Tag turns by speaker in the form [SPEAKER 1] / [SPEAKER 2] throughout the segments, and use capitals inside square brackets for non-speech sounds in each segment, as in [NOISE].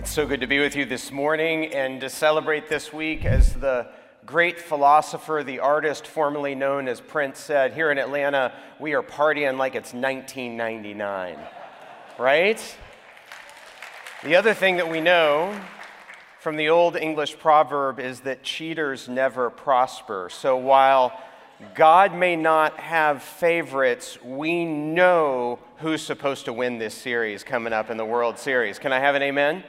[SPEAKER 1] It's so good to be with you this morning and to celebrate this week as the great philosopher, the artist formerly known as Prince said, here in Atlanta, we are partying like it's 1999. Right? The other thing that we know from the old English proverb is that cheaters never prosper. So while God may not have favorites, we know who's supposed to win this series coming up in the World Series. Can I have an amen?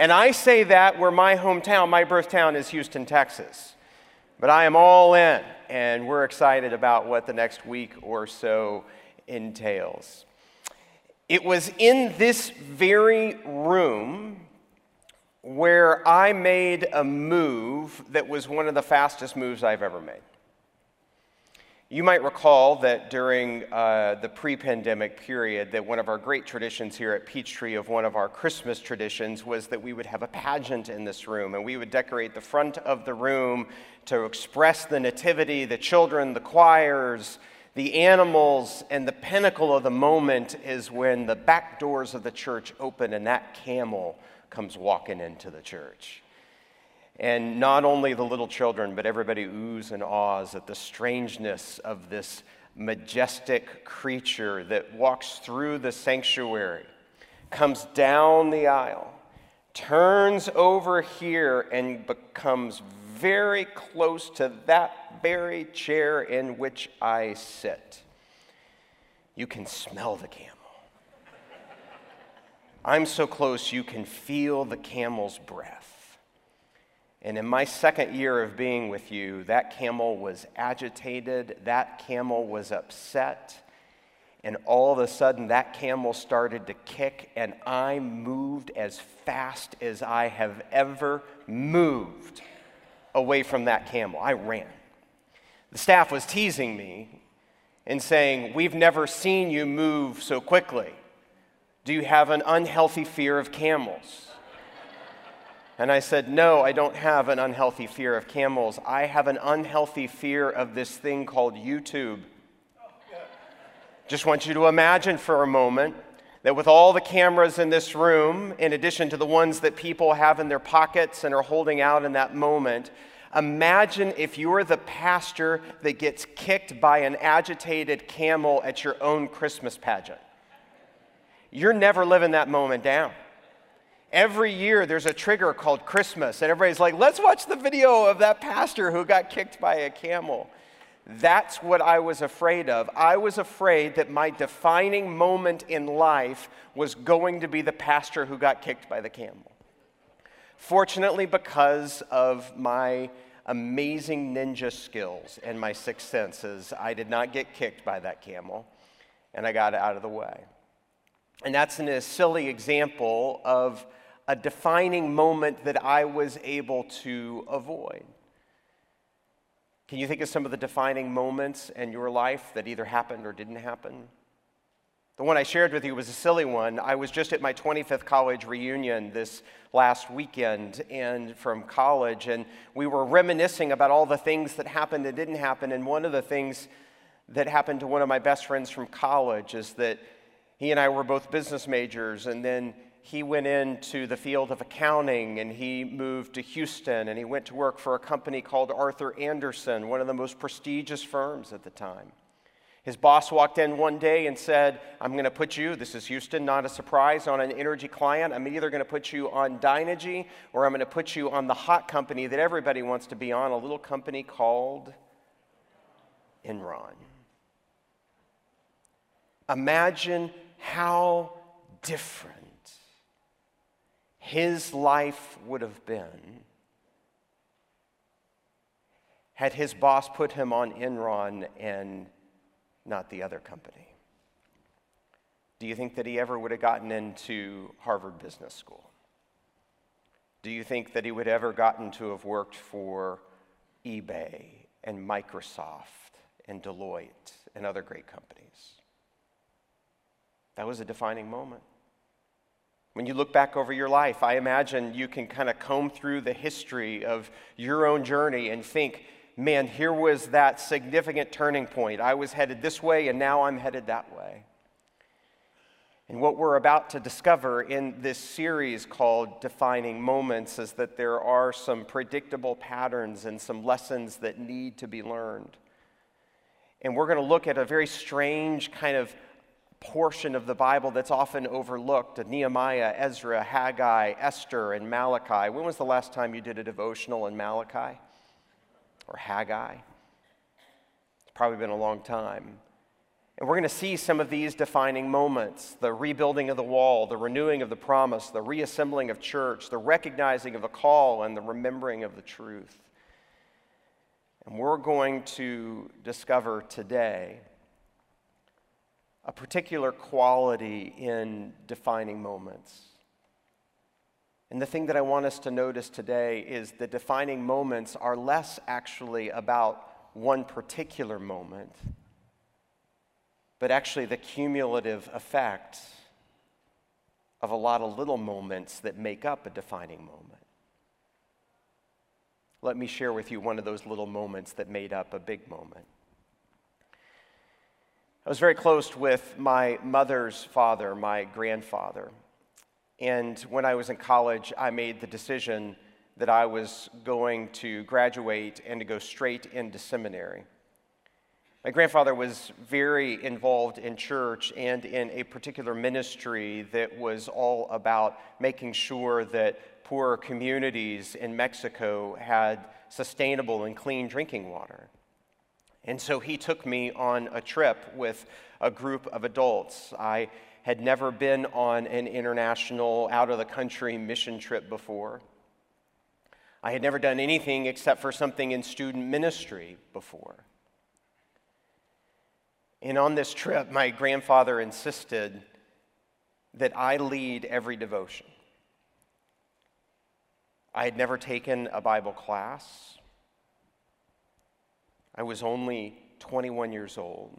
[SPEAKER 1] And I say that where my hometown, my birth town is Houston, Texas. But I am all in, and we're excited about what the next week or so entails. It was in this very room where I made a move that was one of the fastest moves I've ever made. You might recall that during uh, the pre pandemic period, that one of our great traditions here at Peachtree, of one of our Christmas traditions, was that we would have a pageant in this room and we would decorate the front of the room to express the nativity, the children, the choirs, the animals, and the pinnacle of the moment is when the back doors of the church open and that camel comes walking into the church. And not only the little children, but everybody oohs and ahs at the strangeness of this majestic creature that walks through the sanctuary, comes down the aisle, turns over here, and becomes very close to that very chair in which I sit. You can smell the camel. I'm so close you can feel the camel's breath. And in my second year of being with you, that camel was agitated, that camel was upset, and all of a sudden that camel started to kick, and I moved as fast as I have ever moved away from that camel. I ran. The staff was teasing me and saying, We've never seen you move so quickly. Do you have an unhealthy fear of camels? And I said, No, I don't have an unhealthy fear of camels. I have an unhealthy fear of this thing called YouTube. Just want you to imagine for a moment that with all the cameras in this room, in addition to the ones that people have in their pockets and are holding out in that moment, imagine if you're the pastor that gets kicked by an agitated camel at your own Christmas pageant. You're never living that moment down. Every year there's a trigger called Christmas, and everybody's like, let's watch the video of that pastor who got kicked by a camel. That's what I was afraid of. I was afraid that my defining moment in life was going to be the pastor who got kicked by the camel. Fortunately, because of my amazing ninja skills and my sixth senses, I did not get kicked by that camel, and I got out of the way. And that's a silly example of a defining moment that I was able to avoid. Can you think of some of the defining moments in your life that either happened or didn't happen? The one I shared with you was a silly one. I was just at my 25th college reunion this last weekend and from college and we were reminiscing about all the things that happened and didn't happen and one of the things that happened to one of my best friends from college is that he and I were both business majors and then he went into the field of accounting and he moved to Houston and he went to work for a company called Arthur Andersen, one of the most prestigious firms at the time. His boss walked in one day and said, I'm going to put you, this is Houston, not a surprise, on an energy client. I'm either going to put you on Dynegy or I'm going to put you on the hot company that everybody wants to be on, a little company called Enron. Imagine how different his life would have been had his boss put him on Enron and not the other company. Do you think that he ever would have gotten into Harvard Business School? Do you think that he would ever gotten to have worked for eBay and Microsoft and Deloitte and other great companies? That was a defining moment. When you look back over your life, I imagine you can kind of comb through the history of your own journey and think, man, here was that significant turning point. I was headed this way and now I'm headed that way. And what we're about to discover in this series called Defining Moments is that there are some predictable patterns and some lessons that need to be learned. And we're going to look at a very strange kind of portion of the Bible that's often overlooked Nehemiah, Ezra, Haggai, Esther, and Malachi. When was the last time you did a devotional in Malachi or Haggai? It's probably been a long time. And we're going to see some of these defining moments the rebuilding of the wall, the renewing of the promise, the reassembling of church, the recognizing of a call, and the remembering of the truth. And we're going to discover today a particular quality in defining moments. And the thing that I want us to notice today is the defining moments are less actually about one particular moment but actually the cumulative effect of a lot of little moments that make up a defining moment. Let me share with you one of those little moments that made up a big moment. I was very close with my mother's father, my grandfather. And when I was in college, I made the decision that I was going to graduate and to go straight into seminary. My grandfather was very involved in church and in a particular ministry that was all about making sure that poorer communities in Mexico had sustainable and clean drinking water. And so he took me on a trip with a group of adults. I had never been on an international, out of the country mission trip before. I had never done anything except for something in student ministry before. And on this trip, my grandfather insisted that I lead every devotion. I had never taken a Bible class. I was only 21 years old.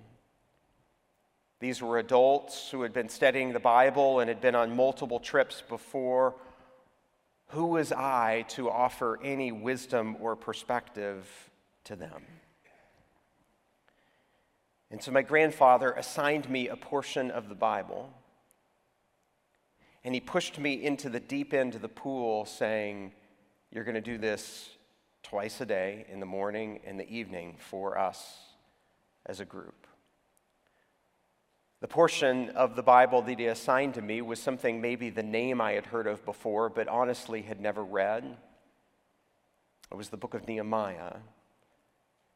[SPEAKER 1] These were adults who had been studying the Bible and had been on multiple trips before. Who was I to offer any wisdom or perspective to them? And so my grandfather assigned me a portion of the Bible. And he pushed me into the deep end of the pool, saying, You're going to do this twice a day, in the morning and the evening, for us as a group. The portion of the Bible that he assigned to me was something maybe the name I had heard of before, but honestly had never read. It was the book of Nehemiah.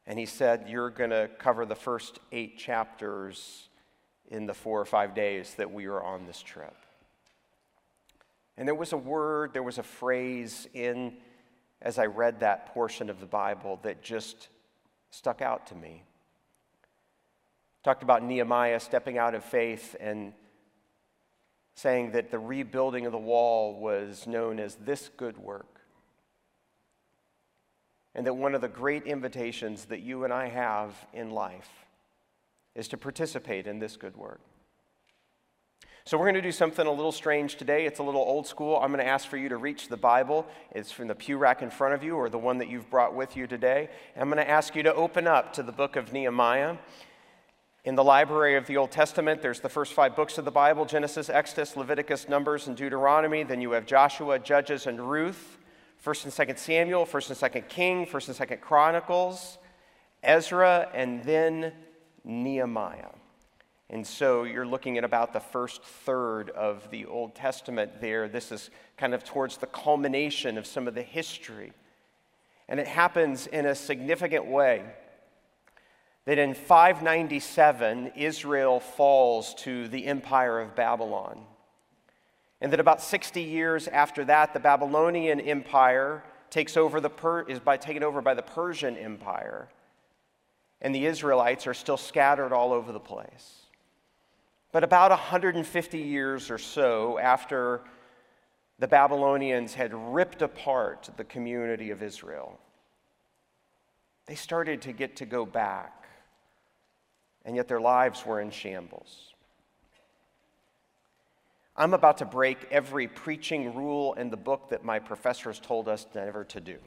[SPEAKER 1] And he said, You're going to cover the first eight chapters in the four or five days that we were on this trip. And there was a word, there was a phrase in, as I read that portion of the Bible, that just stuck out to me. Talked about Nehemiah stepping out of faith and saying that the rebuilding of the wall was known as this good work and that one of the great invitations that you and I have in life is to participate in this good work. So, we're going to do something a little strange today. It's a little old school. I'm going to ask for you to reach the Bible. It's from the pew rack in front of you or the one that you've brought with you today. And I'm going to ask you to open up to the book of Nehemiah. In the library of the Old Testament, there's the first five books of the Bible Genesis, Exodus, Leviticus, Numbers, and Deuteronomy. Then you have Joshua, Judges, and Ruth. First and Second Samuel, First and Second King, First and Second Chronicles, Ezra, and then Nehemiah. And so you're looking at about the first third of the Old Testament there. This is kind of towards the culmination of some of the history. And it happens in a significant way that in 597, Israel falls to the empire of Babylon. And that about 60 years after that, the Babylonian Empire takes over the per- is by, taken over by the Persian Empire. And the Israelites are still scattered all over the place. But about 150 years or so after the Babylonians had ripped apart the community of Israel, they started to get to go back, and yet their lives were in shambles. I'm about to break every preaching rule in the book that my professors told us never to do.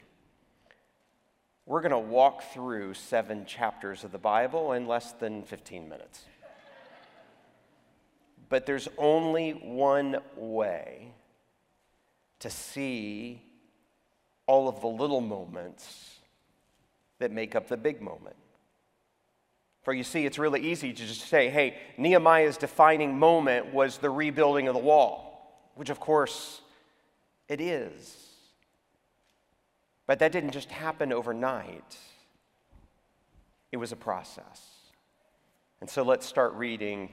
[SPEAKER 1] We're going to walk through seven chapters of the Bible in less than 15 minutes. But there's only one way to see all of the little moments that make up the big moment. For you see, it's really easy to just say, hey, Nehemiah's defining moment was the rebuilding of the wall, which of course it is. But that didn't just happen overnight, it was a process. And so let's start reading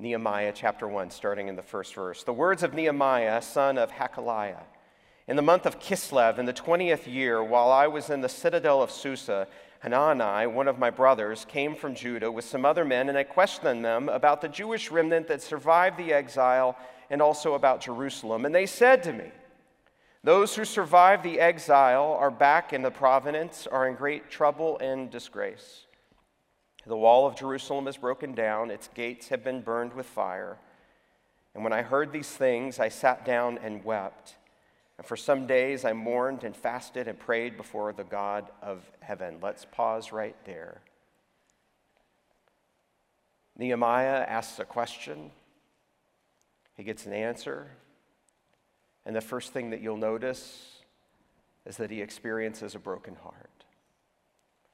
[SPEAKER 1] Nehemiah chapter 1, starting in the first verse. The words of Nehemiah, son of Hachaliah. In the month of Kislev, in the 20th year, while I was in the citadel of Susa, Hanani, one of my brothers, came from Judah with some other men, and I questioned them about the Jewish remnant that survived the exile and also about Jerusalem. And they said to me, Those who survived the exile are back in the province, are in great trouble and disgrace. The wall of Jerusalem is broken down, its gates have been burned with fire. And when I heard these things, I sat down and wept. And for some days I mourned and fasted and prayed before the God of heaven. Let's pause right there. Nehemiah asks a question, he gets an answer. And the first thing that you'll notice is that he experiences a broken heart.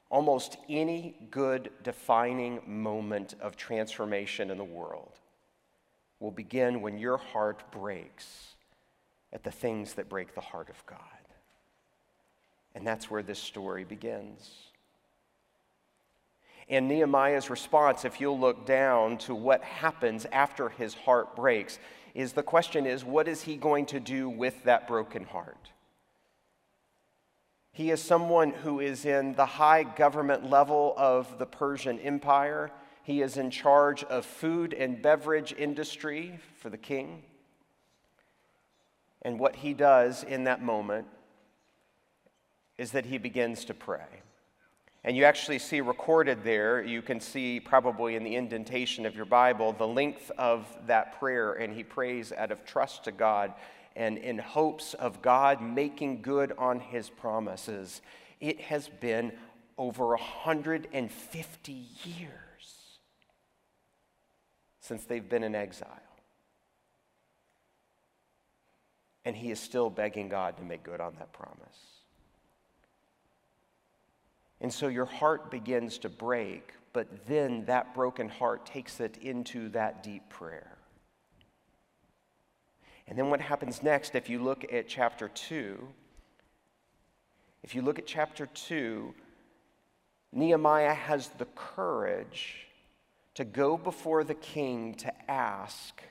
[SPEAKER 1] Almost any good defining moment of transformation in the world will begin when your heart breaks at the things that break the heart of God. And that's where this story begins. And Nehemiah's response, if you'll look down to what happens after his heart breaks, is the question is, what is he going to do with that broken heart? He is someone who is in the high government level of the Persian Empire. He is in charge of food and beverage industry for the king. And what he does in that moment is that he begins to pray. And you actually see recorded there, you can see probably in the indentation of your Bible, the length of that prayer. And he prays out of trust to God and in hopes of God making good on his promises. It has been over 150 years since they've been in exile. and he is still begging God to make good on that promise. And so your heart begins to break, but then that broken heart takes it into that deep prayer. And then what happens next, if you look at chapter 2, if you look at chapter 2, Nehemiah has the courage to go before the king to ask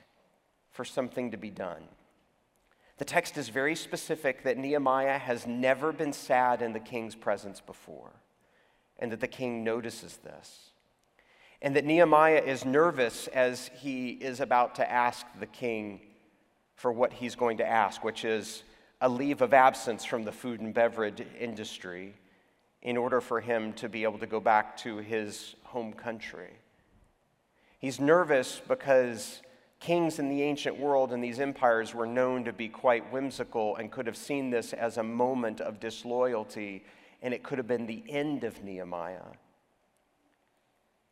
[SPEAKER 1] for something to be done. The text is very specific that Nehemiah has never been sad in the king's presence before, and that the king notices this. And that Nehemiah is nervous as he is about to ask the king for what he's going to ask, which is a leave of absence from the food and beverage industry in order for him to be able to go back to his home country. He's nervous because Kings in the ancient world and these empires were known to be quite whimsical and could have seen this as a moment of disloyalty, and it could have been the end of Nehemiah.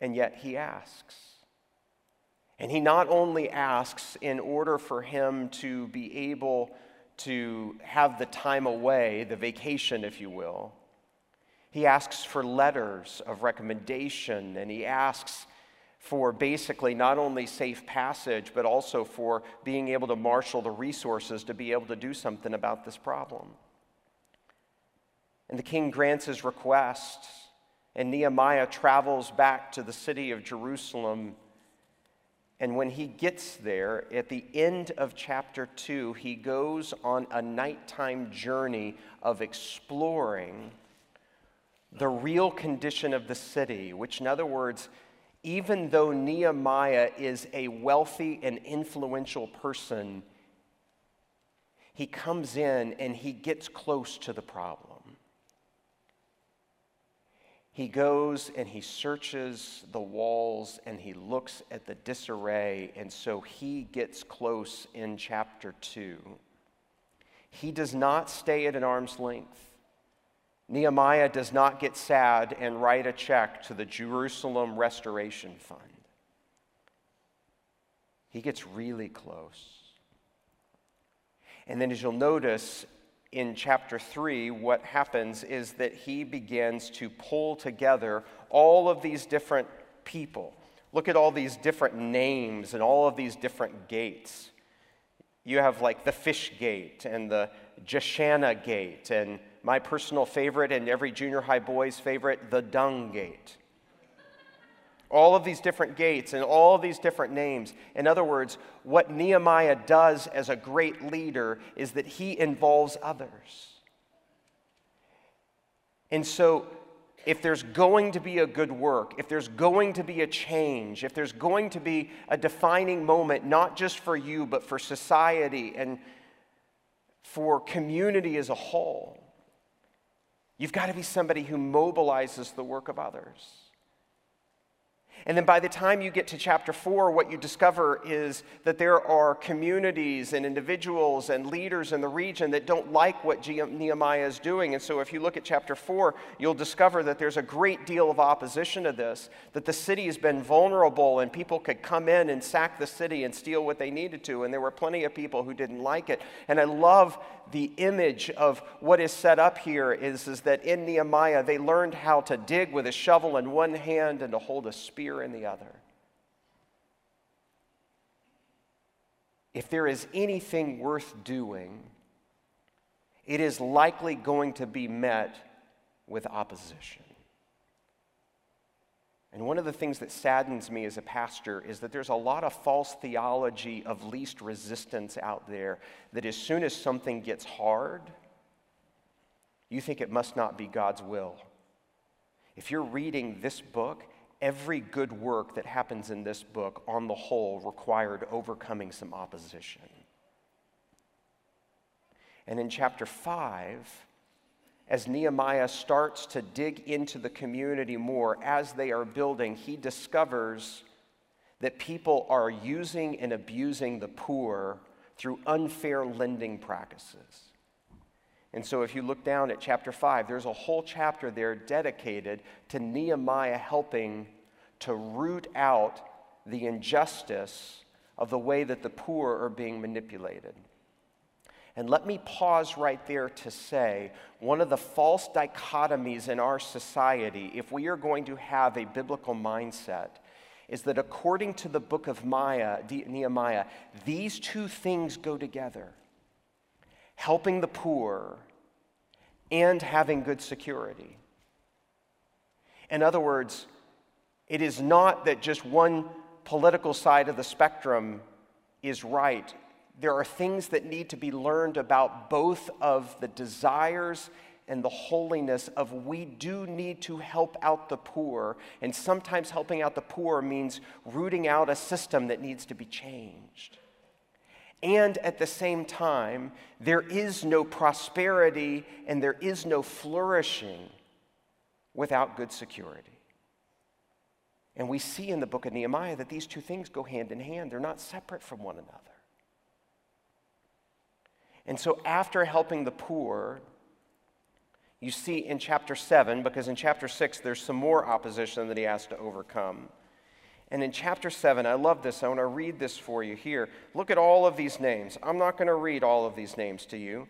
[SPEAKER 1] And yet he asks. And he not only asks in order for him to be able to have the time away, the vacation, if you will, he asks for letters of recommendation and he asks for basically not only safe passage, but also for being able to marshal the resources to be able to do something about this problem. And the king grants his request, and Nehemiah travels back to the city of Jerusalem. And when he gets there, at the end of chapter 2, he goes on a nighttime journey of exploring the real condition of the city, which, in other words, even though Nehemiah is a wealthy and influential person, he comes in and he gets close to the problem. He goes and he searches the walls and he looks at the disarray, and so he gets close in chapter 2. He does not stay at an arm's length. Nehemiah does not get sad and write a check to the Jerusalem Restoration Fund. he gets really close. And then, as you'll notice in chapter 3, what happens is that he begins to pull together all of these different people. Look at all these different names and all of these different gates. You have like the fish gate and the Jeshanah gate, and my personal favorite and every junior high boy's favorite, the dung gate all of these different gates and all of these different names. In other words, what Nehemiah does as a great leader is that he involves others. And so, if there's going to be a good work, if there's going to be a change, if there's going to be a defining moment, not just for you, but for society and for community as a whole, you've got to be somebody who mobilizes the work of others. And then by the time you get to chapter four, what you discover is that there are communities and individuals and leaders in the region that don't like what Nehemiah is doing. And so if you look at chapter four, you'll discover that there's a great deal of opposition to this, that the city has been vulnerable and people could come in and sack the city and steal what they needed to. And there were plenty of people who didn't like it. And I love the image of what is set up here is, is that in Nehemiah, they learned how to dig with a shovel in one hand and to hold a spear in the other. If there is anything worth doing, it is likely going to be met with opposition. And one of the things that saddens me as a pastor is that there's a lot of false theology of least resistance out there that as soon as something gets hard, you think it must not be God's will. If you're reading this book, every good work that happens in this book, on the whole, required overcoming some opposition. And in chapter 5, as Nehemiah starts to dig into the community more as they are building, he discovers that people are using and abusing the poor through unfair lending practices. And so, if you look down at chapter 5, there's a whole chapter there dedicated to Nehemiah helping to root out the injustice of the way that the poor are being manipulated. And let me pause right there to say one of the false dichotomies in our society, if we are going to have a biblical mindset, is that according to the book of Maya, Nehemiah, these two things go together helping the poor and having good security. In other words, it is not that just one political side of the spectrum is right there are things that need to be learned about both of the desires and the holiness of we do need to help out the poor. And sometimes helping out the poor means rooting out a system that needs to be changed. And at the same time, there is no prosperity and there is no flourishing without good security. And we see in the book of Nehemiah that these two things go hand in hand, they're not separate from one another. And so, after helping the poor, you see in chapter 7, because in chapter 6 there's some more opposition that he has to overcome. And in chapter 7, I love this. I want to read this for you here. Look at all of these names. I'm not going to read all of these names to you.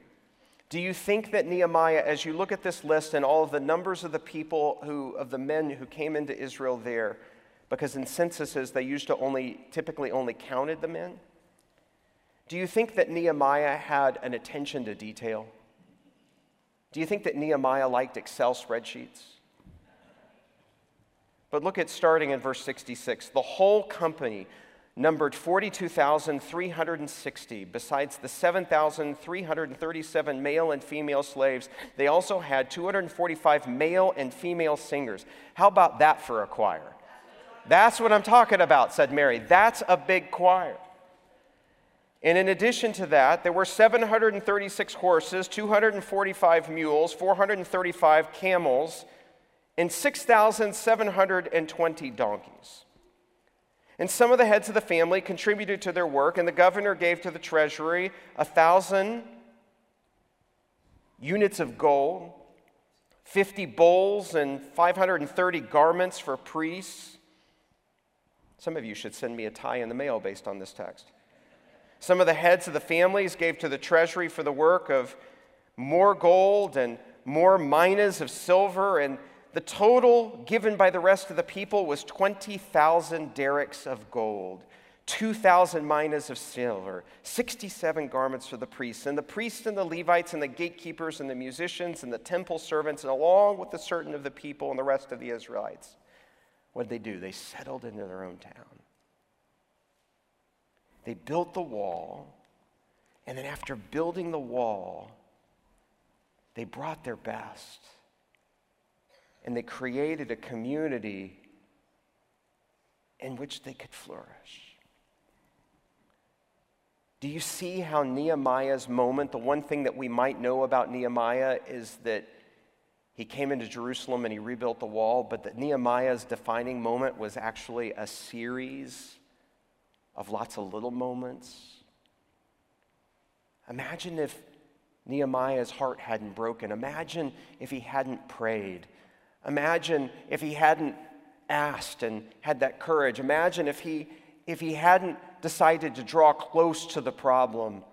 [SPEAKER 1] Do you think that Nehemiah, as you look at this list and all of the numbers of the people who, of the men who came into Israel there, because in censuses they used to only, typically only counted the men? Do you think that Nehemiah had an attention to detail? Do you think that Nehemiah liked Excel spreadsheets? But look at starting in verse 66. The whole company numbered 42,360. Besides the 7,337 male and female slaves, they also had 245 male and female singers. How about that for a choir? That's what I'm talking about, said Mary. That's a big choir. And in addition to that, there were 736 horses, 245 mules, 435 camels, and 6,720 donkeys. And some of the heads of the family contributed to their work, and the governor gave to the treasury a thousand units of gold, 50 bowls, and 530 garments for priests Some of you should send me a tie in the mail based on this text. Some of the heads of the families gave to the treasury for the work of more gold and more minas of silver, and the total given by the rest of the people was 20,000 darics of gold. 2,000 minas of silver, 67 garments for the priests, and the priests and the Levites and the gatekeepers and the musicians and the temple servants, and along with the certain of the people and the rest of the Israelites. What did they do? They settled into their own town. They built the wall, and then after building the wall, they brought their best. And they created a community in which they could flourish. Do you see how Nehemiah's moment, the one thing that we might know about Nehemiah is that he came into Jerusalem and he rebuilt the wall, but that Nehemiah's defining moment was actually a series of lots of little moments? Imagine if Nehemiah's heart hadn't broken. Imagine if he hadn't prayed. Imagine if he hadn't asked and had that courage. Imagine if he, if he hadn't decided to draw close to the problem.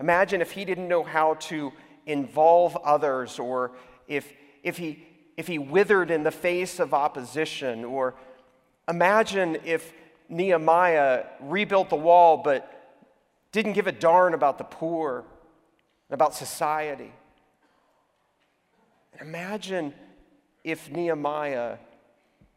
[SPEAKER 1] Imagine if he didn't know how to involve others, or if, if, he, if he withered in the face of opposition, or imagine if Nehemiah rebuilt the wall but didn't give a darn about the poor, and about society. Imagine if Nehemiah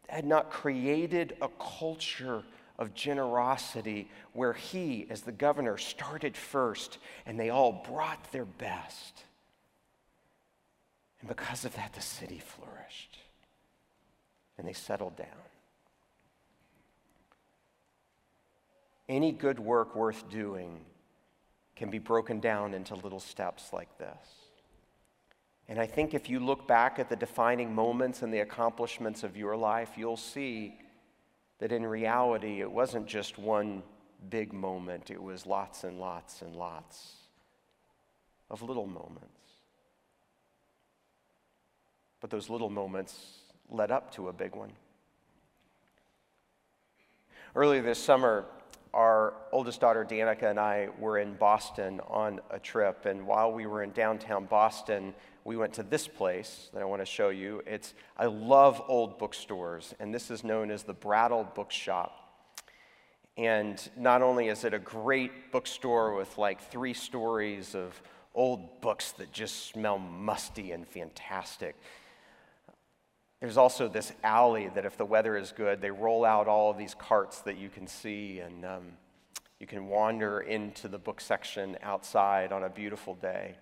[SPEAKER 1] had not created a culture of generosity where he, as the governor, started first and they all brought their best. And because of that, the city flourished and they settled down. Any good work worth doing can be broken down into little steps like this. And I think if you look back at the defining moments and the accomplishments of your life, you'll see that in reality, it wasn't just one big moment, it was lots and lots and lots of little moments. But those little moments led up to a big one. Earlier this summer, our oldest daughter Danica and I were in Boston on a trip, and while we were in downtown Boston, we went to this place that I want to show you. It's I love old bookstores, and this is known as the Brattle Bookshop. And not only is it a great bookstore with like three stories of old books that just smell musty and fantastic. There's also this alley that, if the weather is good, they roll out all of these carts that you can see, and um, you can wander into the book section outside on a beautiful day.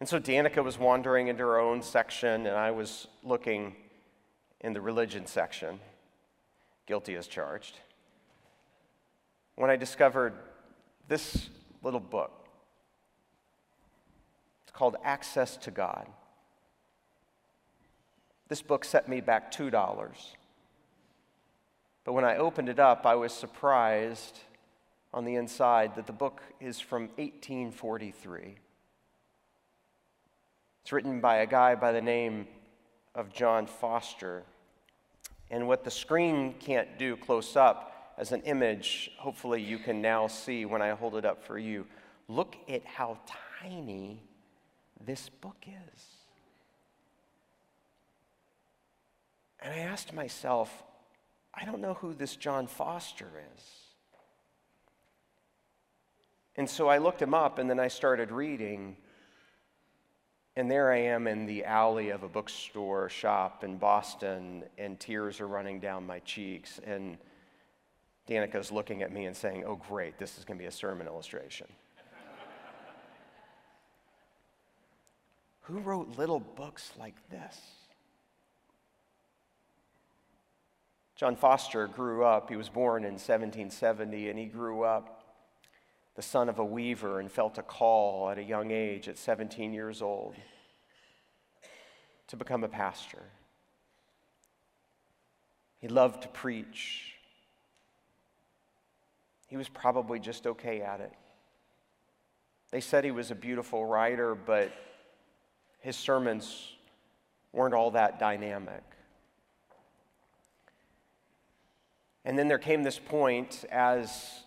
[SPEAKER 1] And so Danica was wandering into her own section, and I was looking in the religion section, guilty as charged, when I discovered this little book. It's called Access to God. This book set me back $2. But when I opened it up, I was surprised on the inside that the book is from 1843. It's written by a guy by the name of John Foster. And what the screen can't do close up as an image, hopefully you can now see when I hold it up for you. Look at how tiny this book is. And I asked myself, I don't know who this John Foster is. And so I looked him up and then I started reading. And there I am in the alley of a bookstore shop in Boston, and tears are running down my cheeks. And Danica's looking at me and saying, Oh, great, this is going to be a sermon illustration. [LAUGHS] Who wrote little books like this? John Foster grew up, he was born in 1770, and he grew up the son of a weaver, and felt a call at a young age, at 17 years old, to become a pastor. He loved to preach. He was probably just okay at it. They said he was a beautiful writer, but his sermons weren't all that dynamic. And then there came this point as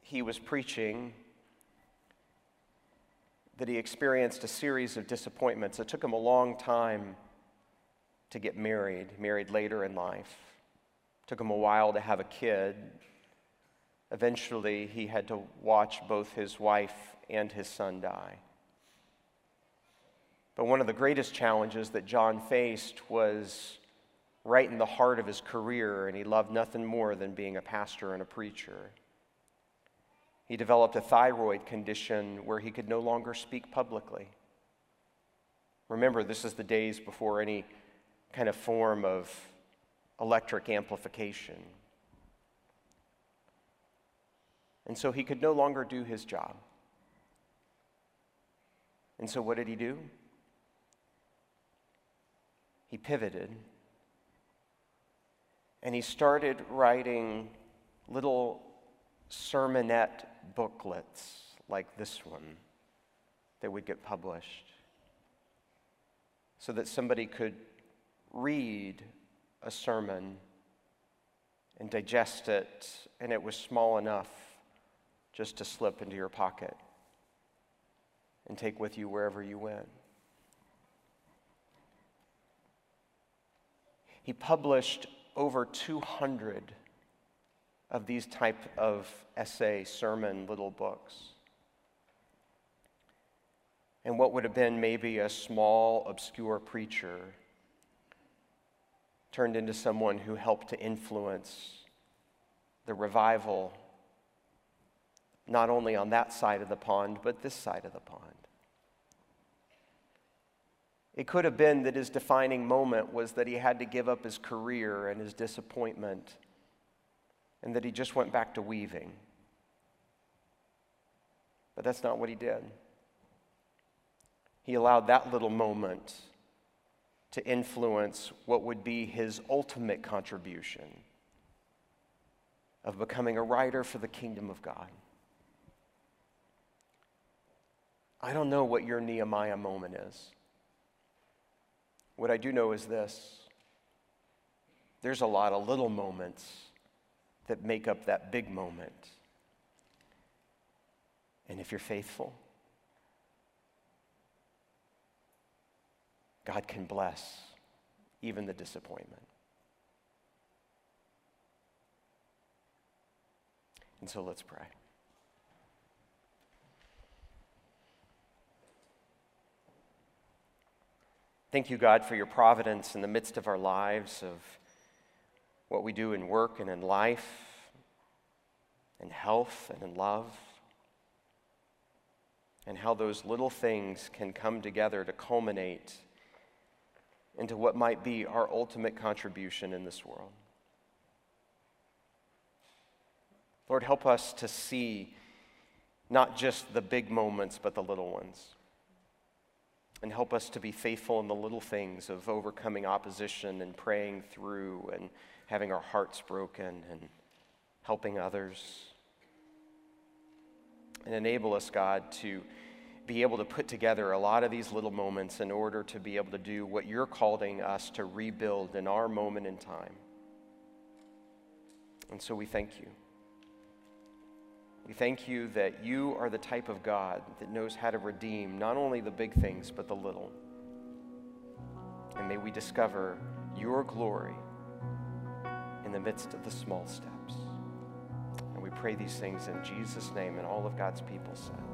[SPEAKER 1] he was preaching that he experienced a series of disappointments. It took him a long time to get married, married later in life. It took him a while to have a kid. Eventually, he had to watch both his wife and his son die. But one of the greatest challenges that John faced was right in the heart of his career, and he loved nothing more than being a pastor and a preacher. He developed a thyroid condition where he could no longer speak publicly. Remember, this is the days before any kind of form of electric amplification. And so he could no longer do his job. And so what did he do? He pivoted and he started writing little sermonette booklets like this one that would get published so that somebody could read a sermon and digest it, and it was small enough just to slip into your pocket and take with you wherever you went. He published over 200 of these type of essay, sermon, little books. And what would have been maybe a small, obscure preacher turned into someone who helped to influence the revival, not only on that side of the pond, but this side of the pond. It could have been that his defining moment was that he had to give up his career and his disappointment, and that he just went back to weaving. But that's not what he did. He allowed that little moment to influence what would be his ultimate contribution of becoming a writer for the kingdom of God. I don't know what your Nehemiah moment is. What I do know is this there's a lot of little moments that make up that big moment. And if you're faithful, God can bless even the disappointment. And so let's pray. Thank you, God, for your providence in the midst of our lives, of what we do in work and in life, in health and in love, and how those little things can come together to culminate into what might be our ultimate contribution in this world. Lord, help us to see not just the big moments, but the little ones and help us to be faithful in the little things of overcoming opposition and praying through and having our hearts broken and helping others. And enable us, God, to be able to put together a lot of these little moments in order to be able to do what you're calling us to rebuild in our moment in time. And so we thank you. We thank you that you are the type of God that knows how to redeem not only the big things, but the little. And may we discover your glory in the midst of the small steps. And we pray these things in Jesus' name, and all of God's people said.